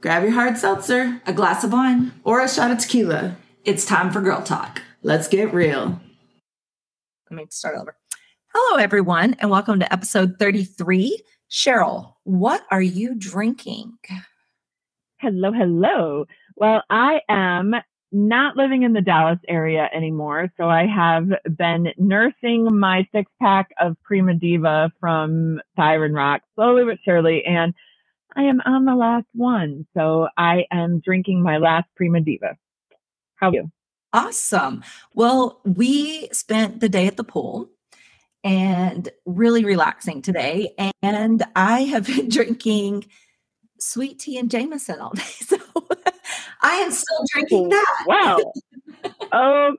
Grab your hard seltzer, a glass of wine, or a shot of tequila. It's time for Girl Talk. Let's get real. Let me start over. Hello, everyone, and welcome to episode 33. Cheryl, what are you drinking? Hello, hello. Well, I am not living in the Dallas area anymore. So I have been nursing my six pack of Prima Diva from Siren Rock slowly but surely. And I am on the last one. So I am drinking my last Prima Diva. How are you? Awesome. Well, we spent the day at the pool and really relaxing today. And I have been drinking sweet tea and Jameson all day. So I am still drinking oh, that. Wow.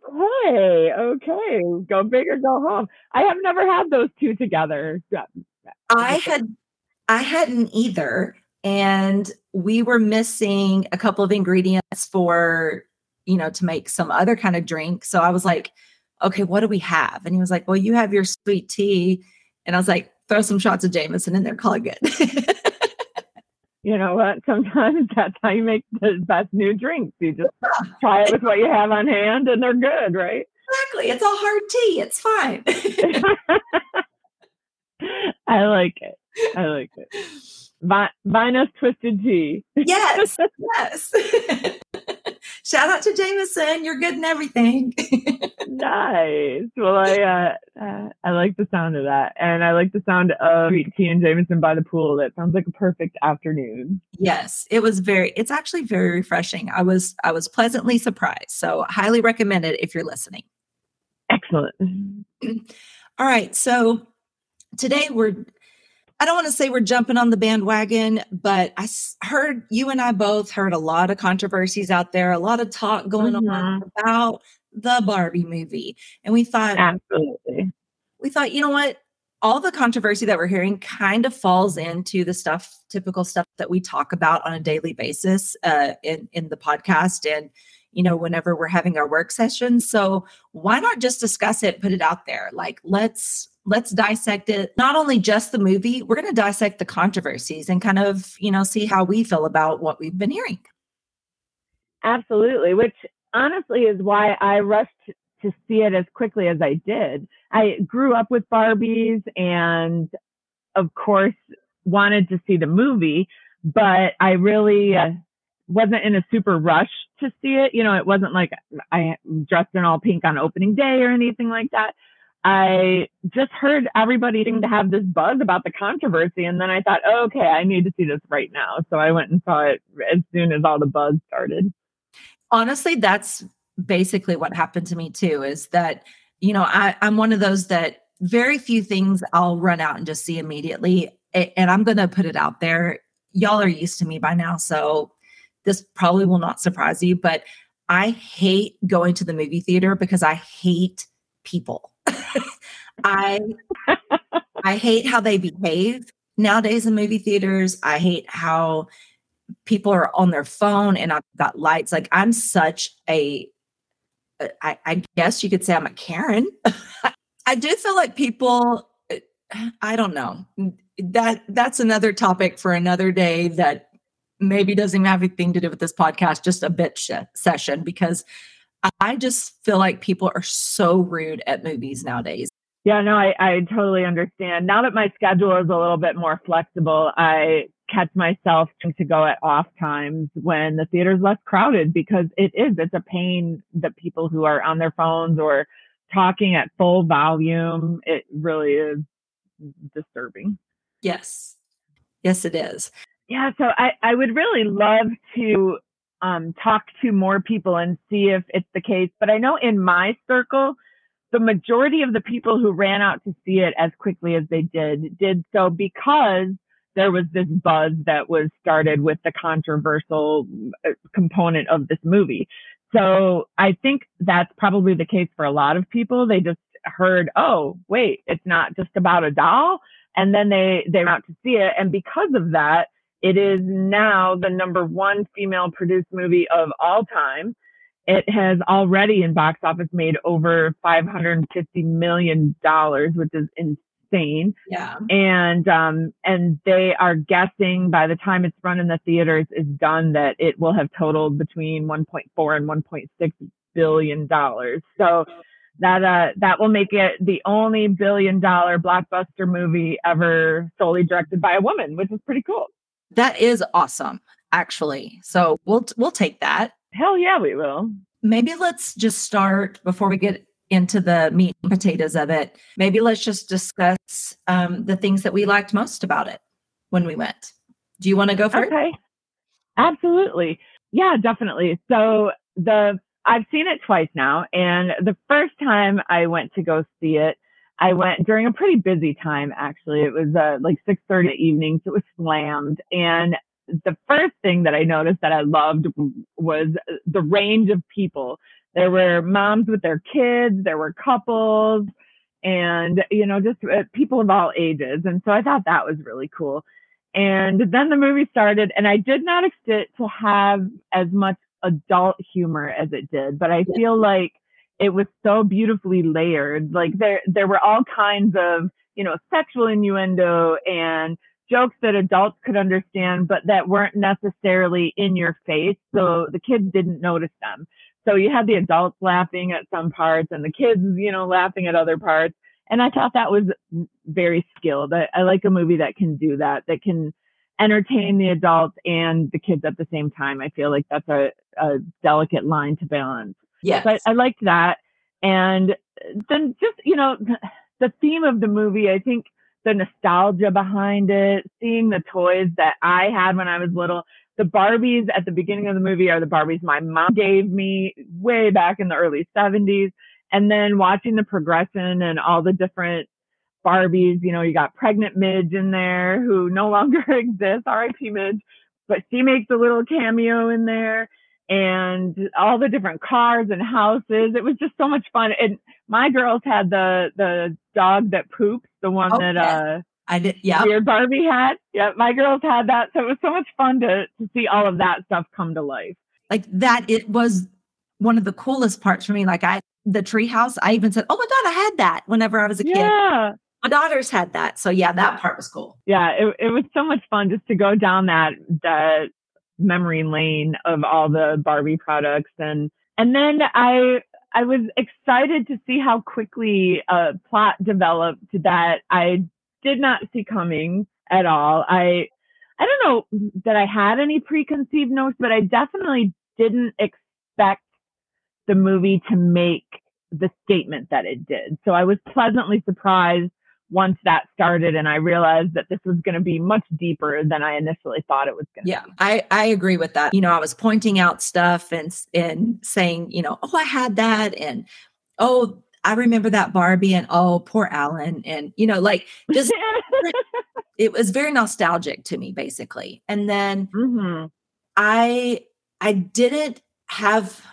okay. Okay. Go big or go home. I have never had those two together. I had I hadn't either. And we were missing a couple of ingredients for, you know, to make some other kind of drink. So I was like, okay, what do we have? And he was like, well, you have your sweet tea. And I was like, throw some shots of Jameson in there, call it good. you know what? Sometimes that's how you make the best new drinks. You just try it with what you have on hand and they're good, right? Exactly. It's a hard tea. It's fine. I like it. I like it. Vi- Vinous twisted tea. Yes. Yes. Shout out to Jameson. You're good and everything. nice. Well, I uh, uh, I like the sound of that, and I like the sound of sweet tea and Jameson by the pool. That sounds like a perfect afternoon. Yes, it was very. It's actually very refreshing. I was I was pleasantly surprised. So highly recommend it if you're listening. Excellent. All right. So today we're I don't want to say we're jumping on the bandwagon, but I heard you and I both heard a lot of controversies out there, a lot of talk going mm-hmm. on about the Barbie movie. And we thought, absolutely. We thought, you know what? All the controversy that we're hearing kind of falls into the stuff, typical stuff that we talk about on a daily basis uh, in, in the podcast and, you know, whenever we're having our work sessions. So why not just discuss it, put it out there? Like, let's let's dissect it not only just the movie we're going to dissect the controversies and kind of you know see how we feel about what we've been hearing. Absolutely which honestly is why i rushed to see it as quickly as i did. I grew up with barbies and of course wanted to see the movie but i really uh, wasn't in a super rush to see it. You know it wasn't like i dressed in all pink on opening day or anything like that I just heard everybody seem to have this buzz about the controversy. And then I thought, oh, okay, I need to see this right now. So I went and saw it as soon as all the buzz started. Honestly, that's basically what happened to me too, is that, you know, I, I'm one of those that very few things I'll run out and just see immediately. And I'm going to put it out there. Y'all are used to me by now. So this probably will not surprise you, but I hate going to the movie theater because I hate people. I I hate how they behave nowadays in movie theaters. I hate how people are on their phone and I've got lights. Like I'm such a uh, I, I guess you could say I'm a Karen. I do feel like people uh, I don't know. That that's another topic for another day that maybe doesn't even have anything to do with this podcast, just a bit sh- session because I just feel like people are so rude at movies nowadays. Yeah, no, I, I totally understand. Now that my schedule is a little bit more flexible, I catch myself to go at off times when the theater is less crowded because it is, it's a pain that people who are on their phones or talking at full volume, it really is disturbing. Yes. Yes, it is. Yeah. So I, I would really love to um, talk to more people and see if it's the case. But I know in my circle, the majority of the people who ran out to see it as quickly as they did, did so because there was this buzz that was started with the controversial uh, component of this movie. So I think that's probably the case for a lot of people. They just heard, oh, wait, it's not just about a doll. And then they, they went out to see it. And because of that, it is now the number one female produced movie of all time. It has already in box office made over $550 million, which is insane. Yeah. And um and they are guessing by the time it's run in the theaters is done that it will have totaled between 1.4 and 1.6 billion dollars. So that uh that will make it the only billion dollar blockbuster movie ever solely directed by a woman, which is pretty cool. That is awesome, actually. So we'll we'll take that. Hell yeah, we will. Maybe let's just start before we get into the meat and potatoes of it. Maybe let's just discuss um, the things that we liked most about it when we went. Do you want to go first? Okay. Absolutely. Yeah, definitely. So the I've seen it twice now, and the first time I went to go see it, I went during a pretty busy time. Actually, it was uh, like six thirty in evening, so it was slammed. And the first thing that I noticed that I loved was the range of people. There were moms with their kids, there were couples, and you know, just uh, people of all ages. And so I thought that was really cool. And then the movie started, and I did not expect to have as much adult humor as it did, but I feel like it was so beautifully layered. Like there, there were all kinds of, you know, sexual innuendo and jokes that adults could understand, but that weren't necessarily in your face. So the kids didn't notice them. So you had the adults laughing at some parts and the kids, you know, laughing at other parts. And I thought that was very skilled. I, I like a movie that can do that, that can entertain the adults and the kids at the same time. I feel like that's a, a delicate line to balance. Yes. So I, I liked that. And uh, then just, you know, the theme of the movie, I think the nostalgia behind it, seeing the toys that I had when I was little. The Barbies at the beginning of the movie are the Barbies my mom gave me way back in the early 70s. And then watching the progression and all the different Barbies, you know, you got pregnant Midge in there who no longer exists, RIP Midge, but she makes a little cameo in there and all the different cars and houses. It was just so much fun. And my girls had the the dog that poops, the one Oh, that uh I did. Yeah. weird Barbie had. Yeah, my girls had that. So it was so much fun to to see all of that stuff come to life. Like that. It was one of the coolest parts for me. Like I, the treehouse. I even said, "Oh my god, I had that." Whenever I was a kid, Yeah. my daughters had that. So yeah, that part was cool. yeah, it, it was so much fun just to go down that that memory lane of all the Barbie products and and then I I was excited to see how quickly a plot developed that I did not see coming at all. I I don't know that I had any preconceived notes, but I definitely didn't expect the movie to make the statement that it did. So I was pleasantly surprised once that started and I realized that this was going to be much deeper than I initially thought it was going to Yeah, I I agree with that. You know, I was pointing out stuff and and saying, you know, oh, I had that, and oh, I remember that Barbie, and oh, poor Allan, and you know, like just it was very nostalgic to me, basically. And then hmm I I didn't have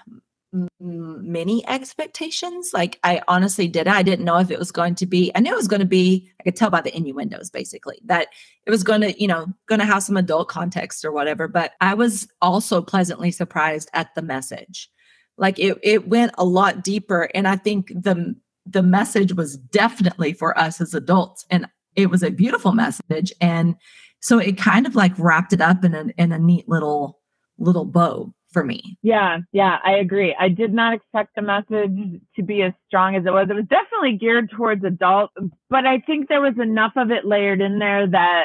many expectations. Like I honestly did. I didn't know if it was going to be. I knew it was going to be. I could tell by the innuendos, basically, that it was going to, you know, going to have some adult context or whatever. But I was also pleasantly surprised at the message. Like it, it went a lot deeper, and I think the the message was definitely for us as adults, and it was a beautiful message. And so it kind of like wrapped it up in a in a neat little little bow for me. Yeah, yeah, I agree. I did not expect the message to be as strong as it was. It was definitely geared towards adults, but I think there was enough of it layered in there that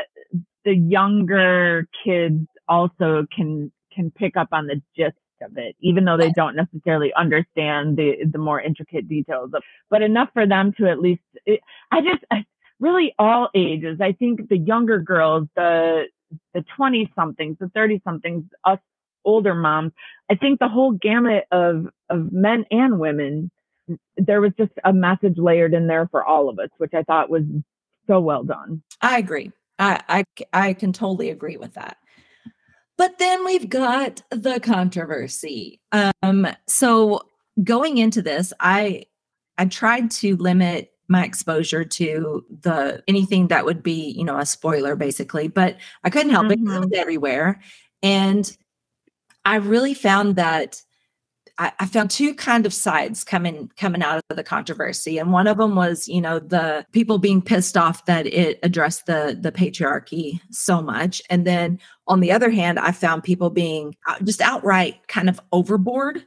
the younger kids also can can pick up on the gist of it, even though they don't necessarily understand the the more intricate details of. But enough for them to at least. It, I just I, really all ages. I think the younger girls, the the twenty somethings, the thirty somethings, us older moms. I think the whole gamut of of men and women. There was just a message layered in there for all of us, which I thought was so well done. I agree. I I can totally agree with that. But then we've got the controversy. Um, so going into this, I I tried to limit my exposure to the anything that would be, you know, a spoiler basically, but I couldn't help it 'cause it Mhm. was everywhere. And I really found that I, I found two kind of sides coming coming out of the controversy, and one of them was, you know, the people being pissed off that it addressed the the patriarchy so much, and then on the other hand, I found people being uh, just outright kind of overboard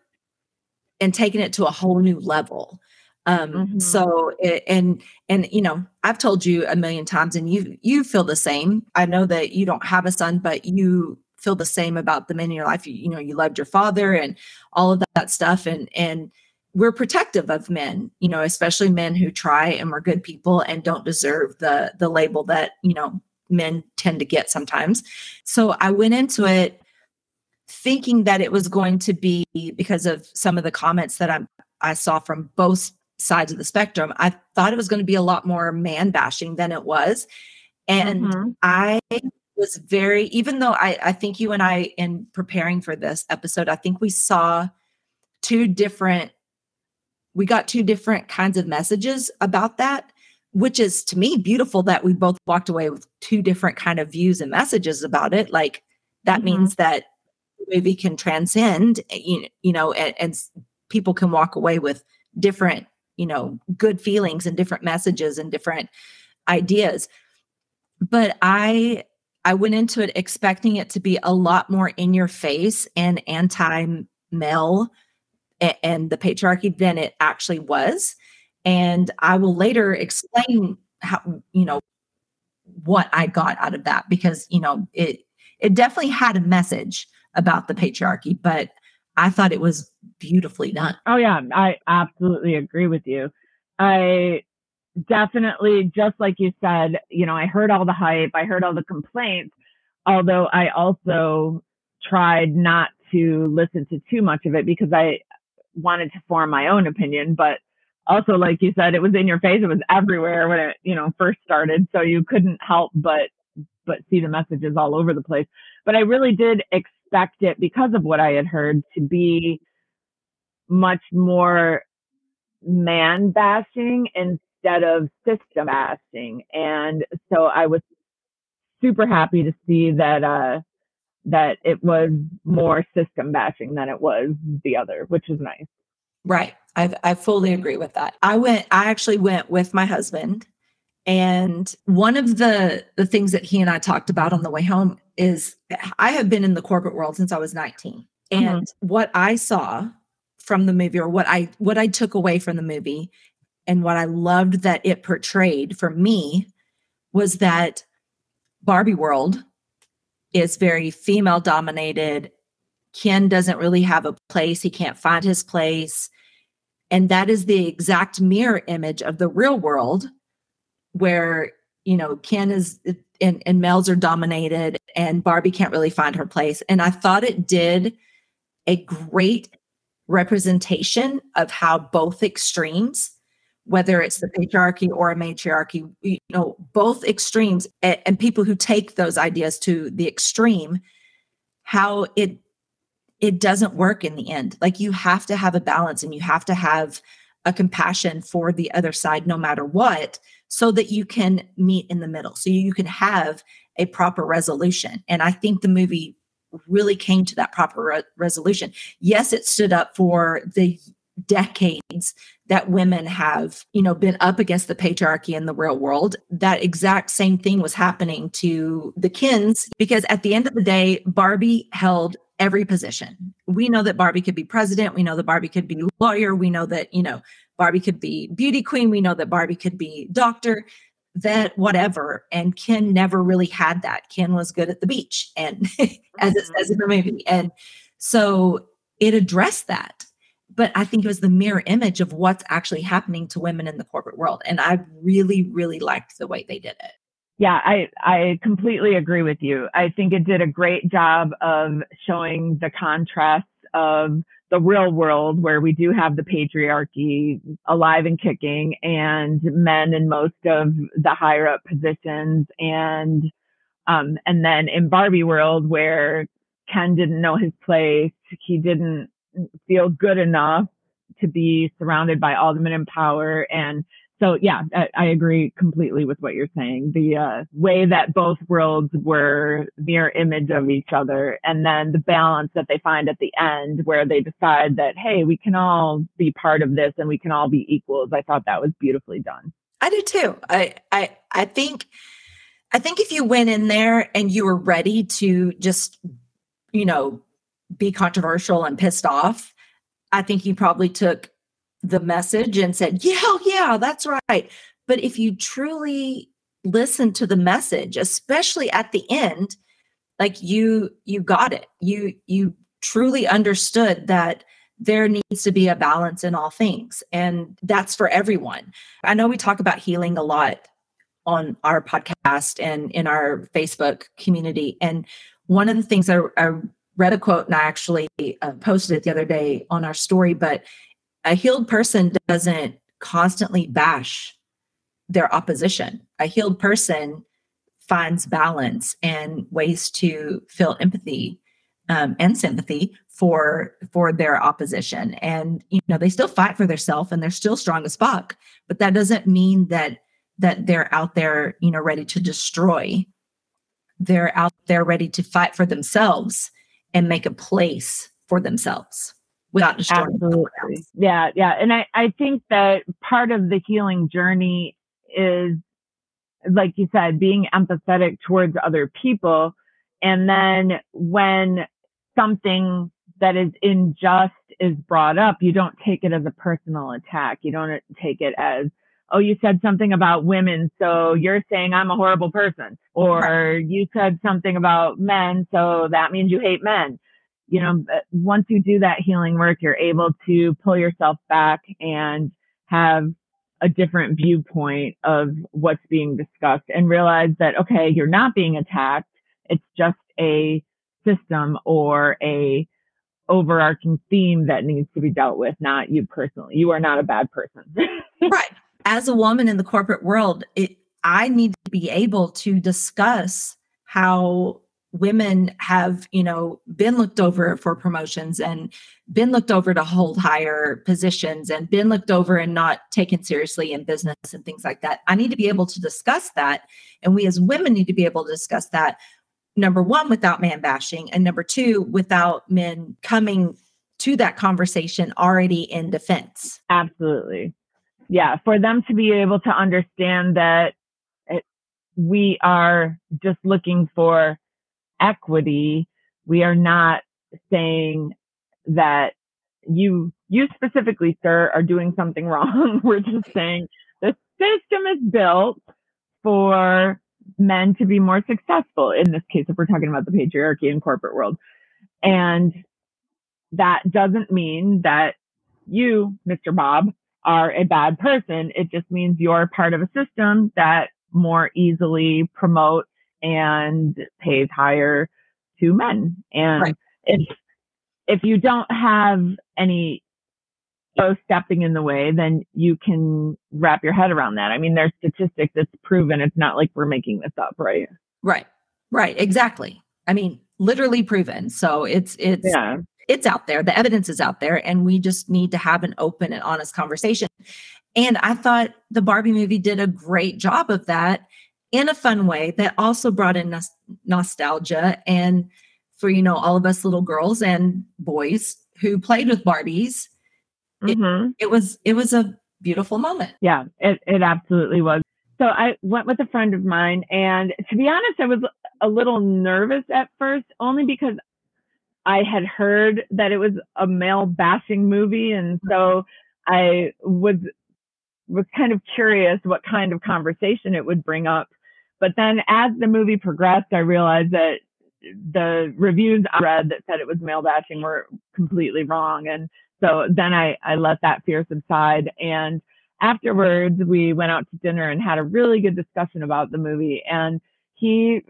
and taking it to a whole new level. Um, Mhm. so it, and and you know, I've told you a million times, and you you feel the same. I know that you don't have a son, but you feel the same about the men in your life. You, you know, you loved your father and all of that stuff, and and we're protective of men, you know, especially men who try and we're good people and don't deserve the the label that you know men tend to get sometimes. So I went into it thinking that it was going to be because of some of the comments that I I saw from both sides of the spectrum. I thought it was going to be a lot more man bashing than it was. And Mhm. I was very, even though I, I think you and I, in preparing for this episode, I think we saw two different, we got two different kinds of messages about that, which is to me beautiful that we both walked away with two different kind of views and messages about it. Like that Mhm. means that maybe can transcend, eh, you, you know, and, and people can walk away with different, you know, good feelings and different messages and different ideas. But I I went into it expecting it to be a lot more in your face and anti male and the patriarchy than it actually was. And I will later explain how, you know, what I got out of that because, you know, it it definitely had a message about the patriarchy, but I thought it was beautifully done. Oh yeah, I absolutely agree with you. I definitely, just like you said, you know, I heard all the hype, I heard all the complaints, although I also tried not to listen to too much of it because I wanted to form my own opinion. But also, like you said, it was in your face, it was everywhere when it, you know, first started. So you couldn't help but but see the messages all over the place. But I really did expect it because of what I had heard to be much more man bashing instead of system bashing. And so I was super happy to see that uh that it was more system bashing than it was the other, which is nice. Right. I I fully agree with that. I went I actually went with my husband and one of the the things that he and I talked about on the way home is I have been in the corporate world since I was 19. And what I saw from the movie or what I what I took away from the movie and what I loved that it portrayed for me was that Barbie world is very female dominated. Ken doesn't really have a place. He can't find his place. And that is the exact mirror image of the real world where, you know, Ken is and, and males are dominated and Barbie can't really find her place. And I thought it did a great representation of how both extremes, whether it's the patriarchy or a matriarchy, you know, both extremes and, people who take those ideas to the extreme, how it it doesn't work in the end. Like you have to have a balance and you have to have a compassion for the other side no matter what so that you can meet in the middle so you can have a proper resolution and i think the movie really came to that proper re- resolution yes it stood up for the decades that women have you know been up against the patriarchy in the real world that exact same thing was happening to the Kens because at the end of the day barbie held every position. We know that barbie could be president. We know that barbie could be lawyer. We know that you know barbie could be beauty queen. We know that barbie could be doctor vet whatever. And ken never really had that. Ken was good at the beach and as it says in the movie. And so it addressed that but I think it was the mirror image of what's actually happening to women in the corporate world. And I really, really liked the way they did it. Yeah, I, I completely agree with you. I think it did a great job of showing the contrast of the real world where we do have the patriarchy alive and kicking and men in most of the higher up positions and um and then in Barbie world where Ken didn't know his place, he didn't feel good enough to be surrounded by all the men in power and so yeah, I, I, agree completely with what you're saying. The uh, way that both worlds were mirror image of each other, and then the balance that they find at the end, where they decide that hey, we can all be part of this and we can all be equals. I thought that was beautifully done. I do too. I I I think I think if you went in there and you were ready to just, you know, be controversial and pissed off, I think you probably took the message and said, yeah, yeah, that's right. But if you truly listen to the message, especially at the end, like you you got it. You you truly understood that there needs to be a balance in all things and that's for everyone. I know we talk about healing a lot on our podcast and in our Facebook community and one of the things I, I read a quote and I actually uh, posted it the other day on our story but a healed person doesn't constantly bash their opposition. A healed person finds balance and ways to feel empathy um, and sympathy for for their opposition and you know they still fight for themselves and they're still strong as fuck but that doesn't mean that that they're out there you know ready to destroy they're out there ready to fight for themselves and make a place for themselves without destroying Absolutely. Yeah, yeah. And I, I think that part of the healing journey is, like you said, being empathetic towards other people. And then when something that is unjust is brought up, you don't take it as a personal attack. You don't uh, take it as, oh, you said something about women, so you're saying I'm a horrible person. Or you said something about men, so that means you hate men you know, uh, once you do that healing work, you're able to pull yourself back and have a different viewpoint of what's being discussed and realize that, okay, you're not being attacked. It's just a system or a overarching theme that needs to be dealt with, not you personally. You are not a bad person. right. As a woman in the corporate world, it, I need to be able to discuss how women have you know been looked over for promotions and been looked over to hold higher positions and been looked over and not taken seriously in business and things like that. I need to be able to discuss that. And we as women need to be able to discuss that number one without man bashing and number two without men coming to that conversation already in defense. Absolutely yeah for them to be able to understand that it, we are just looking for equity, we are not saying that you, you specifically, sir, are doing something wrong. We're just saying the system is built for men to be more successful. In this case, if we're talking about the patriarchy in corporate world. And that doesn't mean that you, Mr. Bob, are a bad person. It just means you're part of a system that more easily promotes and pays higher to men. And right. if if you don't have any both stepping in the way, then you can wrap your head around that. I mean, there's statistics that's proven. It's not like we're making this up, right? Right. Right. Exactly. I mean, literally proven. So it's it's yeah. It's out there. The evidence is out there, and we just need to have an open and honest conversation. And I thought the Barbie movie did a great job of that in a fun way that also brought in nos- nostalgia and for you know all of us little girls and boys who played with barbies mm-hmm. it, it, was it was a beautiful moment yeah it, it absolutely was so i went with a friend of mine and to be honest i was a little nervous at first only because i had heard that it was a male bashing movie and so i was was kind of curious what kind of conversation it would bring up but then as the movie progressed, I realized that the reviews I read that said it was male bashing were completely wrong. And so then I, I let that fear subside. And afterwards, we went out to dinner and had a really good discussion about the movie. And he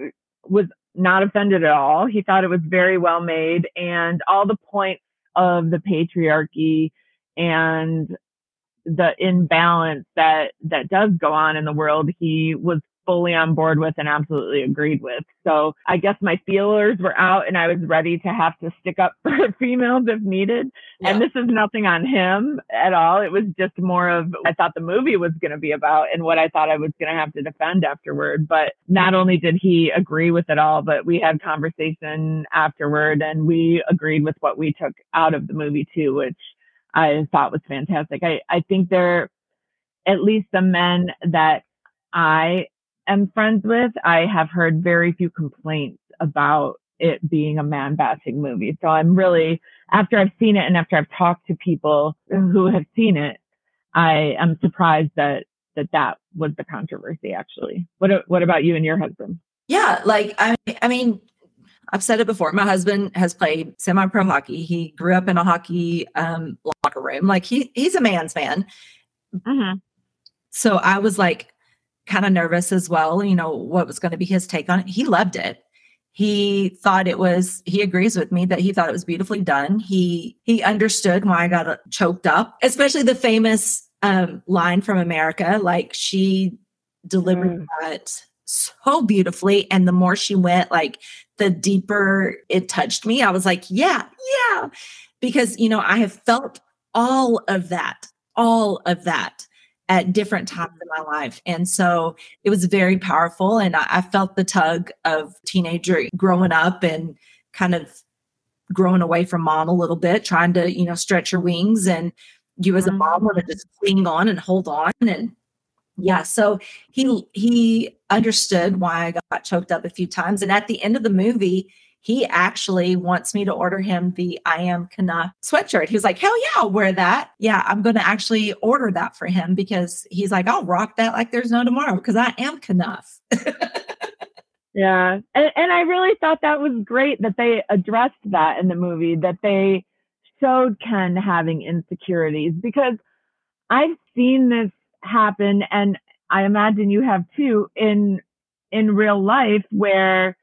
was not offended at all. He thought it was very well made and all the points of the patriarchy and the imbalance that that does go on in the world he was fully on board with and absolutely agreed with. So I guess my feelers were out and I was ready to have to stick up for females if needed. Yeah. And this is nothing on him at all. It was just more of I thought the movie was going to be about and what I thought I was going to have to defend afterward. But not only did he agree with it all, but we had conversation afterward and we agreed with what we took out of the movie too, which I thought was fantastic. I, I think they're at least the men that I am friends with, I have heard very few complaints about it being a man bashing movie. So I'm really, after I've seen it and after I've talked to people who have seen it, I am surprised that that that was the controversy actually. What what about you and your husband? Yeah, like I I mean I've said it before. My husband has played semi-pro hockey. He grew up in a hockey um, locker room. Like he he's a man's man. Mm-hmm. So I was like, kind of nervous as well, you know, what was going to be his take on it. He loved it. He thought it was he agrees with me that he thought it was beautifully done. He he understood why I got uh, choked up, especially the famous um, line from America like she delivered mm. that so beautifully and the more she went like the deeper it touched me. I was like, yeah, yeah. Because you know, I have felt all of that, all of that at different times mm-hmm. in my life. And so it was very powerful. And I, I, felt the tug of teenager growing up and kind of growing away from mom a little bit, trying to, you know, stretch your wings. And you as a mom want to mm-hmm. just cling on and hold on. And yeah, so he he understood why I got choked up a few times. And at the end of the movie, he actually wants me to order him the I am Kenough sweatshirt. He was like, hell yeah, I'll wear that. Yeah, I'm going to actually order that for him because he's like, I'll rock that like there's no tomorrow because I am Kenough. yeah. And, and I really thought that was great that they addressed that in the movie, that they showed Ken having insecurities because I've seen this happen and I imagine you have too in in real life where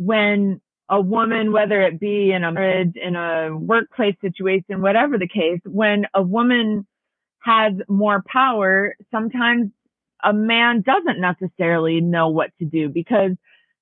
when a woman, whether it be in a marriage, in a workplace situation, whatever the case, when a woman has more power, sometimes a man doesn't necessarily know what to do because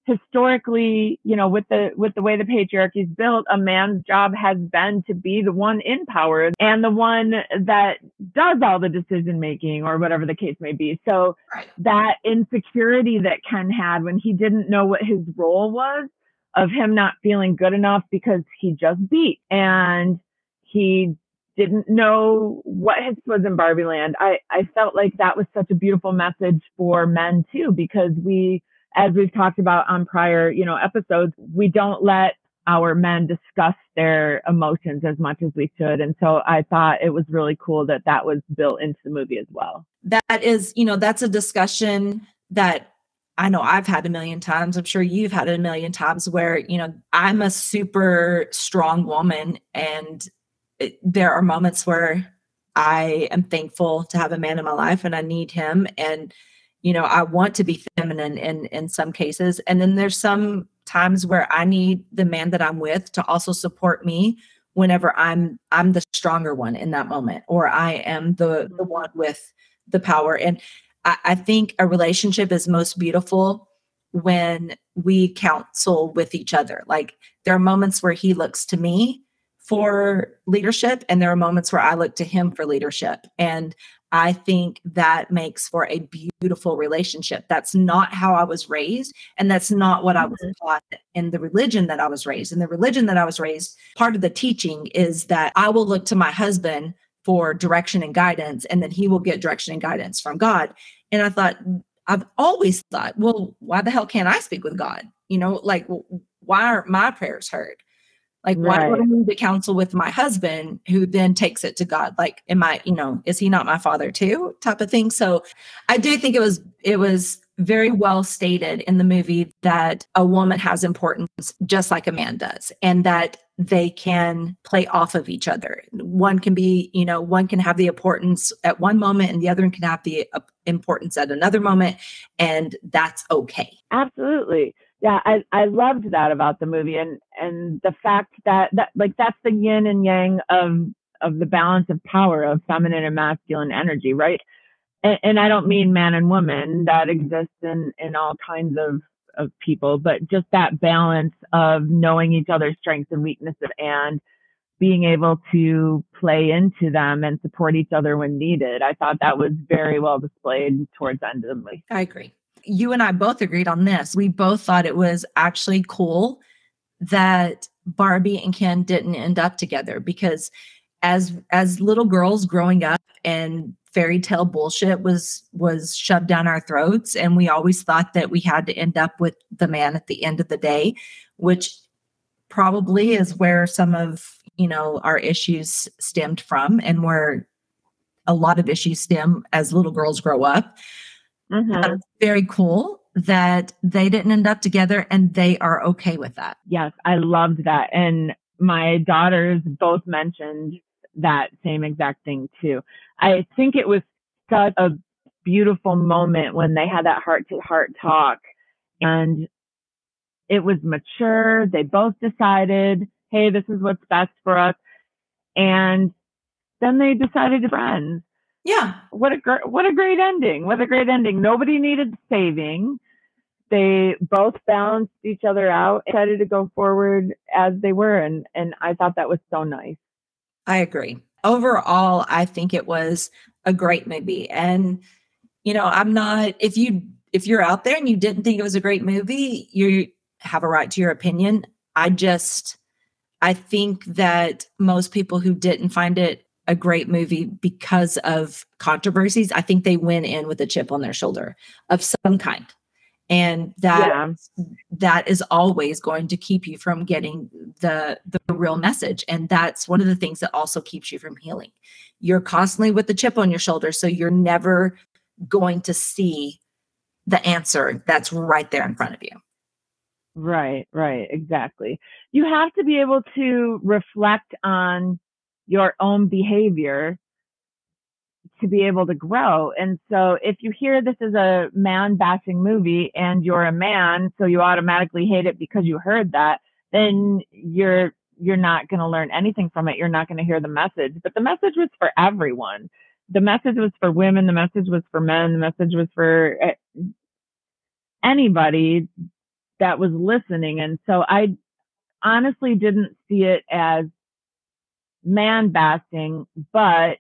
historically, you know, with the with the way the patriarchy is built, a man's job has been to be the one in power and the one that does all the decision making or whatever the case may be. So that insecurity that Ken had when he didn't know what his role was of him not feeling good enough because he just beat and he didn't know what his was in Barbie land. I, I felt like that was such a beautiful message for men too, because we as we've talked about on prior, you know, episodes, we don't let our men discuss their emotions as much as we should. And so I thought it was really cool that that was built into the movie as well. That is, you know, that's a discussion that I know I've had a million times. I'm sure you've had a million times where, you know, I'm a super strong woman and it, there are moments where I am thankful to have a man in my life and I need him. And you know i want to be feminine in in some cases. And then there's some times where i need the man that i'm with to also support me whenever i'm i'm the stronger one in that moment or i am the the mm-hmm. one with the power. And I, I think a relationship is most beautiful when we counsel with each other. Like there are moments where he looks to me for leadership and there are moments where i look to him for leadership. And I think that makes for a beautiful relationship. That's not how I was raised. And that's not what I was mm-hmm. taught in the religion that I was raised. In the religion that I was raised, part of the teaching is that I will look to my husband for direction and guidance, and then he will get direction and guidance from God. And I thought, I've always thought, well, why the hell can't I speak with God? You know, like, why aren't my prayers heard? Like, right. why do I need to counsel with my husband who then takes it to God? Like, am I, you know, is he not my father too? Type of thing. So I do think it was, it was very well stated in the movie that a woman has importance just like a man does and that they can play off of each other. One can be, you know, one can have the importance at one moment and the other can have the uh, importance at another moment. And that's okay. Absolutely yeah i i loved that about the movie and and the fact that that like that's the yin and yang of of the balance of power of feminine and masculine energy right and, and I don't mean man and woman that exists in, in all kinds of, of people, but just that balance of knowing each other's strengths and weaknesses and being able to play into them and support each other when needed. I thought that was very well displayed towards end of the movie. I agree. You and I both agreed on this. We both thought it was actually cool that Barbie and Ken didn't end up together because as as little girls growing up and fairy tale bullshit was was shoved down our throats and we always thought that we had to end up with the man at the end of the day which probably is where some of you know our issues stemmed from and where a lot of issues stem as little girls grow up Mm-hmm. Very cool that they didn't end up together and they are okay with that Yes, I loved that. And my daughters both mentioned that same exact thing too. I think it was such a beautiful moment when they had that heart to heart talk and it was mature. They both decided, Hey, this is what's best for us. And then they decided to friends. Yeah. What a great, what a great ending. What a great ending. Nobody needed saving. They both balanced each other out, decided to go forward as they were. And, and I thought that was so nice. I agree. Overall, I think it was a great movie. And you know, I'm not if you if you're out there and you didn't think it was a great movie, you have a right to your opinion. I just I think that most people who didn't find it a great movie because of controversies, I think they went in with a chip on their shoulder of some kind. And that Yeah. that is always going to keep you from getting the the real message and that's one of the things that also keeps you from healing you're constantly with the chip on your shoulder so you're never going to see the answer that's right there in front of you Right, right, exactly. You have to be able to reflect on your own behavior to be able to grow. And so if you hear this is a man bashing movie and you're a man, so you automatically hate it because you heard that, then you're you're not going to learn anything from it. You're not going to hear the message. But the message was for everyone. The message was for women, the message was for men, the message was for eh, anybody that was listening. And so I honestly didn't see it as man bashing, but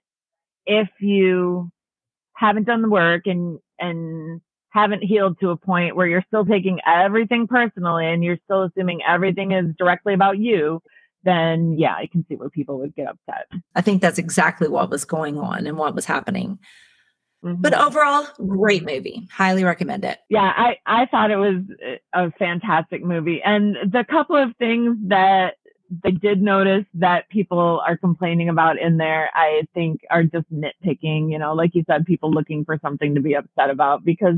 if you haven't done the work and, and haven't healed to a point where you're still taking everything personally and you're still assuming everything is directly about you, then yeah, I can see where people would get upset. i think that's exactly what was going on and what was happening but Mhm. overall great movie highly recommend it yeah, I, I thought it was a fantastic movie. And the couple of things that I did notice that people are complaining about in there, I think are just nitpicking, you know, like you said, people looking for something to be upset about because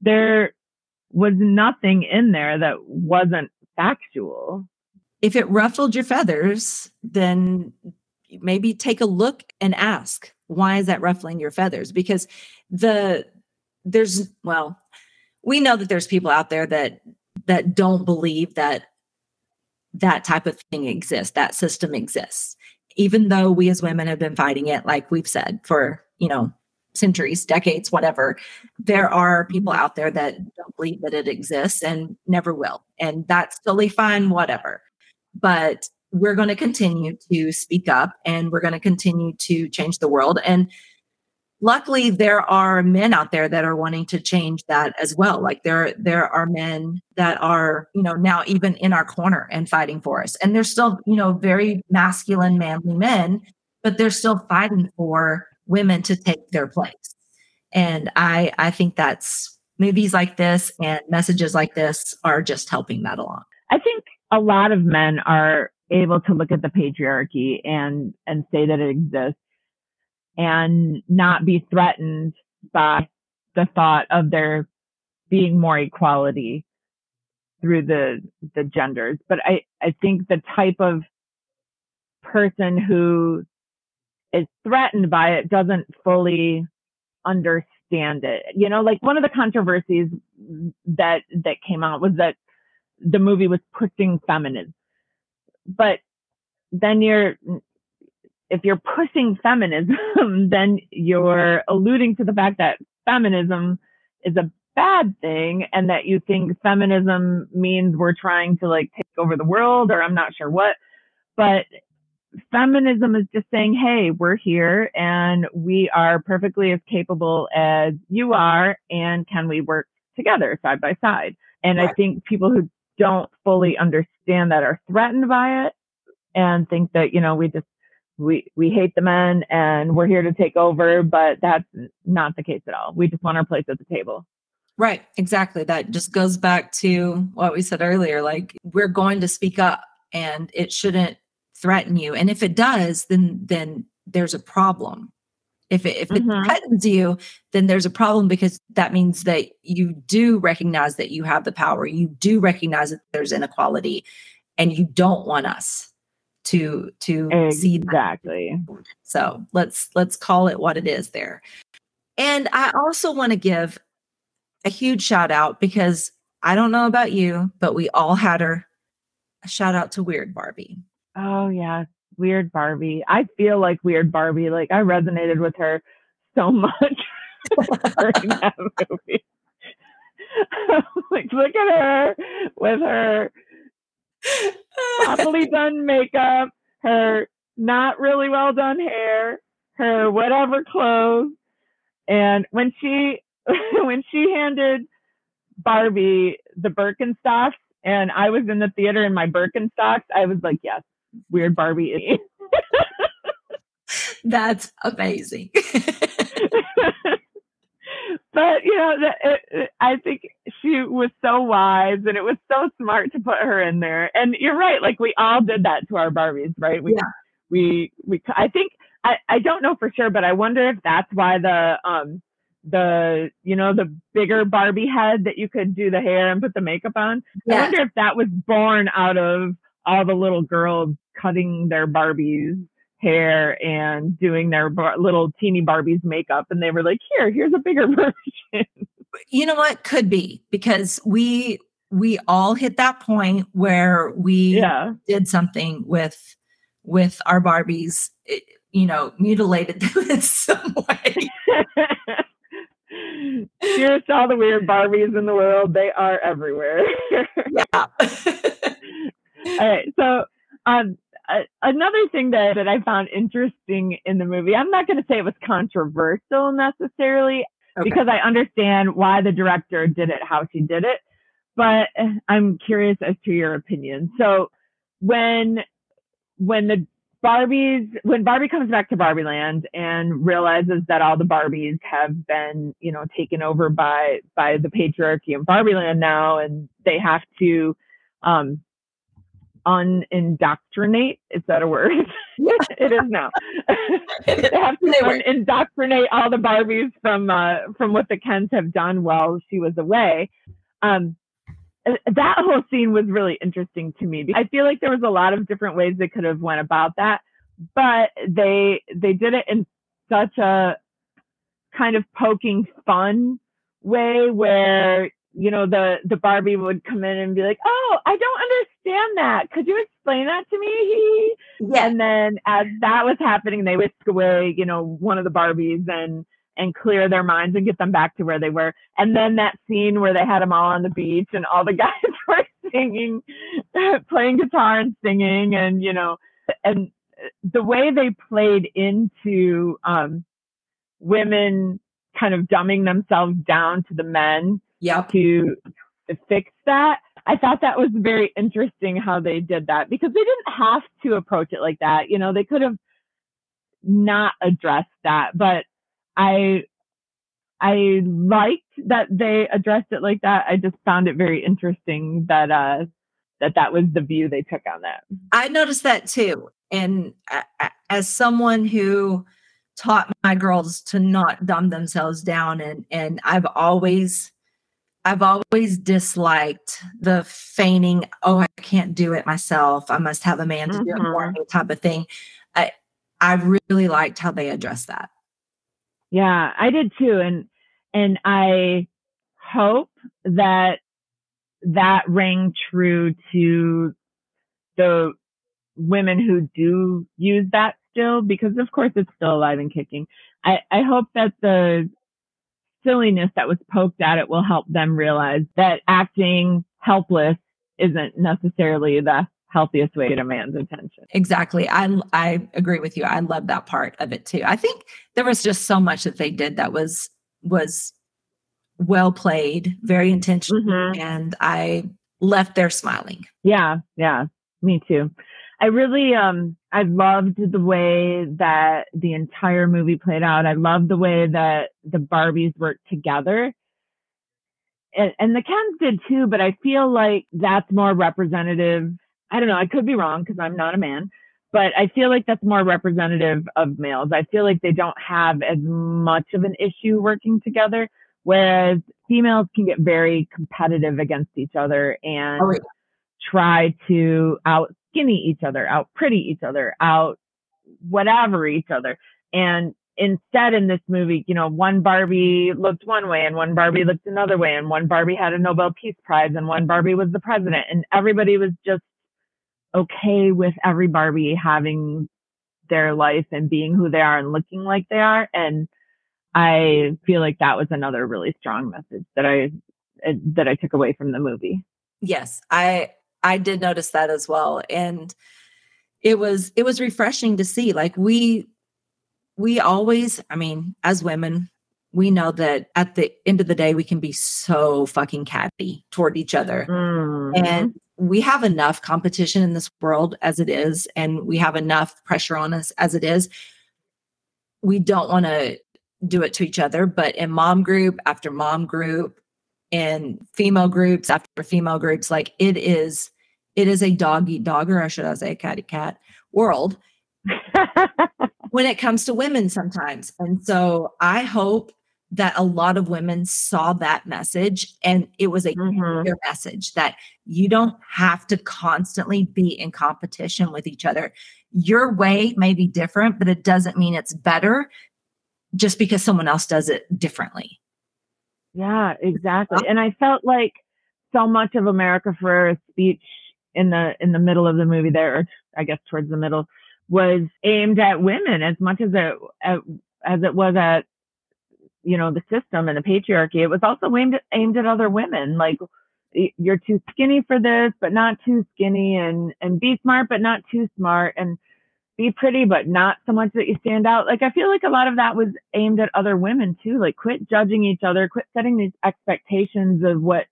there was nothing in there that wasn't factual. if it ruffled your feathers, then maybe take a look and ask, why is that ruffling your feathers? Because the there's well, we know that there's people out there that that don't believe that that type of thing exists, that system exists. Even though we as women have been fighting it, like we've said, for you know, centuries, decades, whatever, there are people out there that don't believe that it exists and never will. And that's totally fine, whatever but we're going to continue to speak up and we're going to continue to change the world and luckily there are men out there that are wanting to change that as well. Like there there are men that are you know now even in our corner and fighting for us. And they're still you know very masculine manly men but they're still fighting for women to take their place. And i i think that's movies like this and messages like this are just helping that along. I think a lot of men are able to look at the patriarchy and and say that it exists and not be threatened by the thought of there being more equality through the the genders but i i think the type of person who is threatened by it doesn't fully understand it you know like one of the controversies that that came out was that the movie was pushing feminism. But then you're if you're pushing feminism, then you're alluding to the fact that feminism is a bad thing and that you think feminism means we're trying to like take over the world or I'm not sure what. But feminism is just saying, hey, we're here and we are perfectly as capable as you are. And can we work together side by side? And right. I think people who don't fully understand that are threatened by it and think that, you know, we just, we, we hate the men and we're here to take over, but that's not the case at all. We just want our place at the table. Right, exactly. That just goes back to what we said earlier. Like, we're going to speak up and it shouldn't threaten you. And if it does, then then there's a problem. If it, if it mm-hmm. threatens you, then there's a problem because that means that you do recognize that you have the power. You do recognize that there's inequality, and you don't want us to to exactly. see exactly. So let's let's call it what it is there. And I also want to give a huge shout out because I don't know about you, but we all had her. A shout out to Weird Barbie. Oh yeah, weird Barbie. I feel like weird Barbie. Like I resonated with her so much during that movie. like look at her with her properly done makeup, her not really well done hair, her whatever clothes, and when she when she handed Barbie the Birkenstocks and I was in the theater in my Birkenstocks, I was like, yes, weird Barbie That's amazing. But you know, it, it, I think she was so wise, and it was so smart to put her in there. And you're right; like we all did that to our Barbies, right? We, yeah. we, we. I think I, I don't know for sure, but I wonder if that's why the um the you know the bigger Barbie head that you could do the hair and put the makeup on. Yeah. I wonder if that was born out of all the little girls cutting their Barbies hair and doing their bar- little teeny Barbies makeup. And they were like, here, here's a bigger version. You know what? Could be because we, we all hit that point where we yeah. did something with, with our Barbies, eh, you know, mutilated them in some way. Here's all the weird Barbies in the world. They are everywhere. yeah. All right. So, um, uh, another thing that, that I found interesting in the movie, I'm not going to say it was controversial necessarily okay. because I understand why the director did it, how she did it, but I'm curious as to your opinion. So, when when the Barbies, when Barbie comes back to Barbie Land and realizes that all the Barbies have been, you know, taken over by by the patriarchy in Barbie Land now, and they have to um, unindoctrinate. Is that a word? it is now. they have to un- indoctrinate all the Barbies from uh, from what the Kens have done while she was away. Um, that whole scene was really interesting to me. I feel like there was a lot of different ways they could have went about that, but they they did it in such a kind of poking fun way where you know, the the Barbie would come in and be like, "Oh, I don't understand that. Could you explain that to me?" Yeah. And then as that was happening, they whisk away, you know, one of the Barbies and and clear their minds and get them back to where they were. And then that scene where they had them all on the beach and all the guys were singing, playing guitar and singing, and you know, and the way they played into um, women kind of dumbing themselves down to the men yep. to, fix that. I thought that was very interesting how they did that because they didn't have to approach it like that. You know, they could have not addressed that, but I I liked that they addressed it like that. I just found it very interesting that uh that that was the view they took on that. I noticed that too. And as someone who taught my girls to not dumb themselves down and and I've always I've always disliked the feigning, oh, I can't do it myself. I must have a man to do it for mm-hmm. me type of thing. I I really liked how they addressed that. Yeah, I did too. And and I hope that that rang true to the women who do use that still, because of course it's still alive and kicking. I, I hope that the silliness that was poked at it will help them realize that acting helpless isn't necessarily the healthiest way to man's attention. Exactly. I I agree with you. I love that part of it too. I think there was just so much that they did that was was well played, very intentional, Mhm. and I left there smiling. Yeah, yeah, me too. I really, um, I loved the way that the entire movie played out. I loved the way that the Barbies worked together. And, and the Kens did too, but I feel like that's more representative. I don't know. I could be wrong because I'm not a man, but I feel like that's more representative of males. I feel like they don't have as much of an issue working together, whereas females can get very competitive against each other and Oh, yeah. try to out skinny each other, out pretty each other, out whatever each other. And instead in this movie, you know, one Barbie looked one way and one Barbie looked another way and one Barbie had a Nobel Peace Prize and one Barbie was the president and everybody was just okay with every Barbie having their life and being who they are and looking like they are. And I feel like that was another really strong message that I, eh, that I took away from the movie. Yes, I I did notice that as well, and it was it was refreshing to see. Like we we always, I mean, as women, we know that at the end of the day, we can be so fucking catty toward each other, Mhm. and we have enough competition in this world as it is, and we have enough pressure on us as it is. We don't want to do it to each other, but in mom group after mom group, in female groups after female groups, like it is, it is a dog eat dog, or should I say, cat eat cat world when it comes to women sometimes. And so I hope that a lot of women saw that message and it was a Mhm. clear message that you don't have to constantly be in competition with each other. Your way may be different, but it doesn't mean it's better just because someone else does it differently. Yeah, exactly. And I felt like so much of America Ferrera's speech in the in the middle of the movie there, or I guess towards the middle, was aimed at women as much as it at, as it was at you know the system and the patriarchy. It was also aimed at, aimed at other women, like you're too skinny for this, but not too skinny, and and be smart, but not too smart, and be pretty, but not so much that you stand out. Like I feel like a lot of that was aimed at other women too. Like quit judging each other, quit setting these expectations of what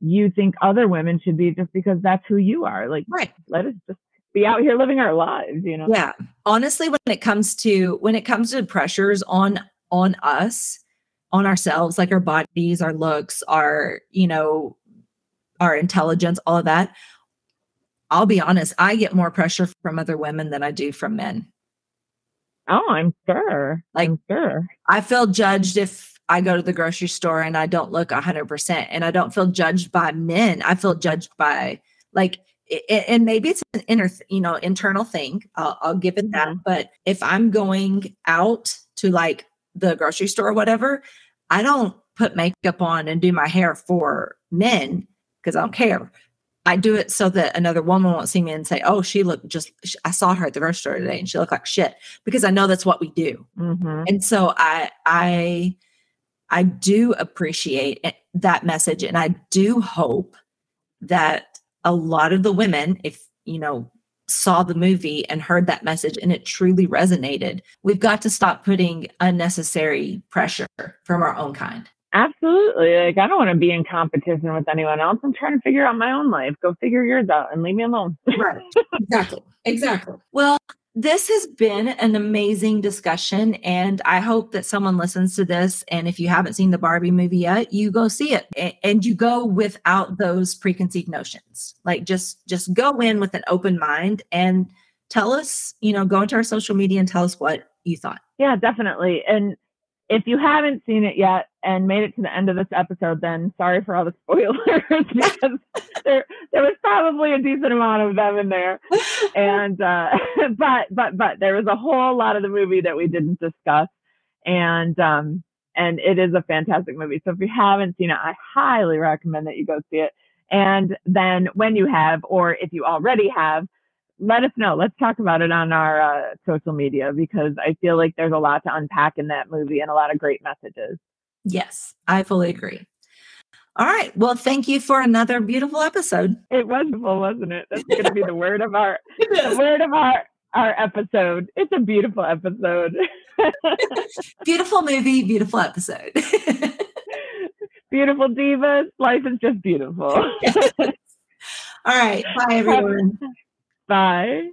you think other women should be just because that's who you are. Like Right. let us just be out here living our lives, you know? Yeah. Honestly, when it comes to when it comes to pressures on on us, on ourselves, like our bodies, our looks, our, you know, our intelligence, all of that, I'll be honest, I get more pressure from other women than I do from men. Oh, I'm sure. Like- I'm sure. I feel judged if I go to the grocery store and I don't look 100%. And I don't feel judged by men. I feel judged by, like, i- i- and maybe it's an inner, you know, internal thing. I'll, I'll give it that. Mhm. But if I'm going out to like the grocery store or whatever, I don't put makeup on and do my hair for men because I don't care. I do it so that another woman won't see me and say, "Oh, she looked just." I saw her at the grocery store today, and she looked like shit because I know that's what we do hmm and so i i i do appreciate that message and i do hope that a lot of the women if you know saw the movie and heard that message and it truly resonated we've got to stop putting unnecessary pressure from our own kind Absolutely. Like I don't want to be in competition with anyone else. I'm trying to figure out my own life. Go figure yours out and leave me alone. Right. Exactly. Exactly. Well, this has been an amazing discussion, and I hope that someone listens to this. And if you haven't seen the Barbie movie yet, you go see it, and you go without those preconceived notions. Like just just go in with an open mind and tell us. You know, go into our social media and tell us what you thought. Yeah, definitely. And if you haven't seen it yet and made it to the end of this episode, then sorry for all the spoilers because there there was probably a decent amount of them in there. And uh but but but there was a whole lot of the movie that we didn't discuss. And um and it is a fantastic movie. So if you haven't seen it, I highly recommend that you go see it. And then when you have, or if you already have, let us know. Let's talk about it on our uh, social media because I feel like there's a lot to unpack in that movie and a lot of great messages. Yes, I fully agree. All right. Well, thank you for another beautiful episode. It was beautiful, wasn't it? That's going to be the word of our the word of our our episode. It's a beautiful episode. beautiful movie, beautiful episode. beautiful divas. Life is just beautiful. All right. Bye, everyone. Bye.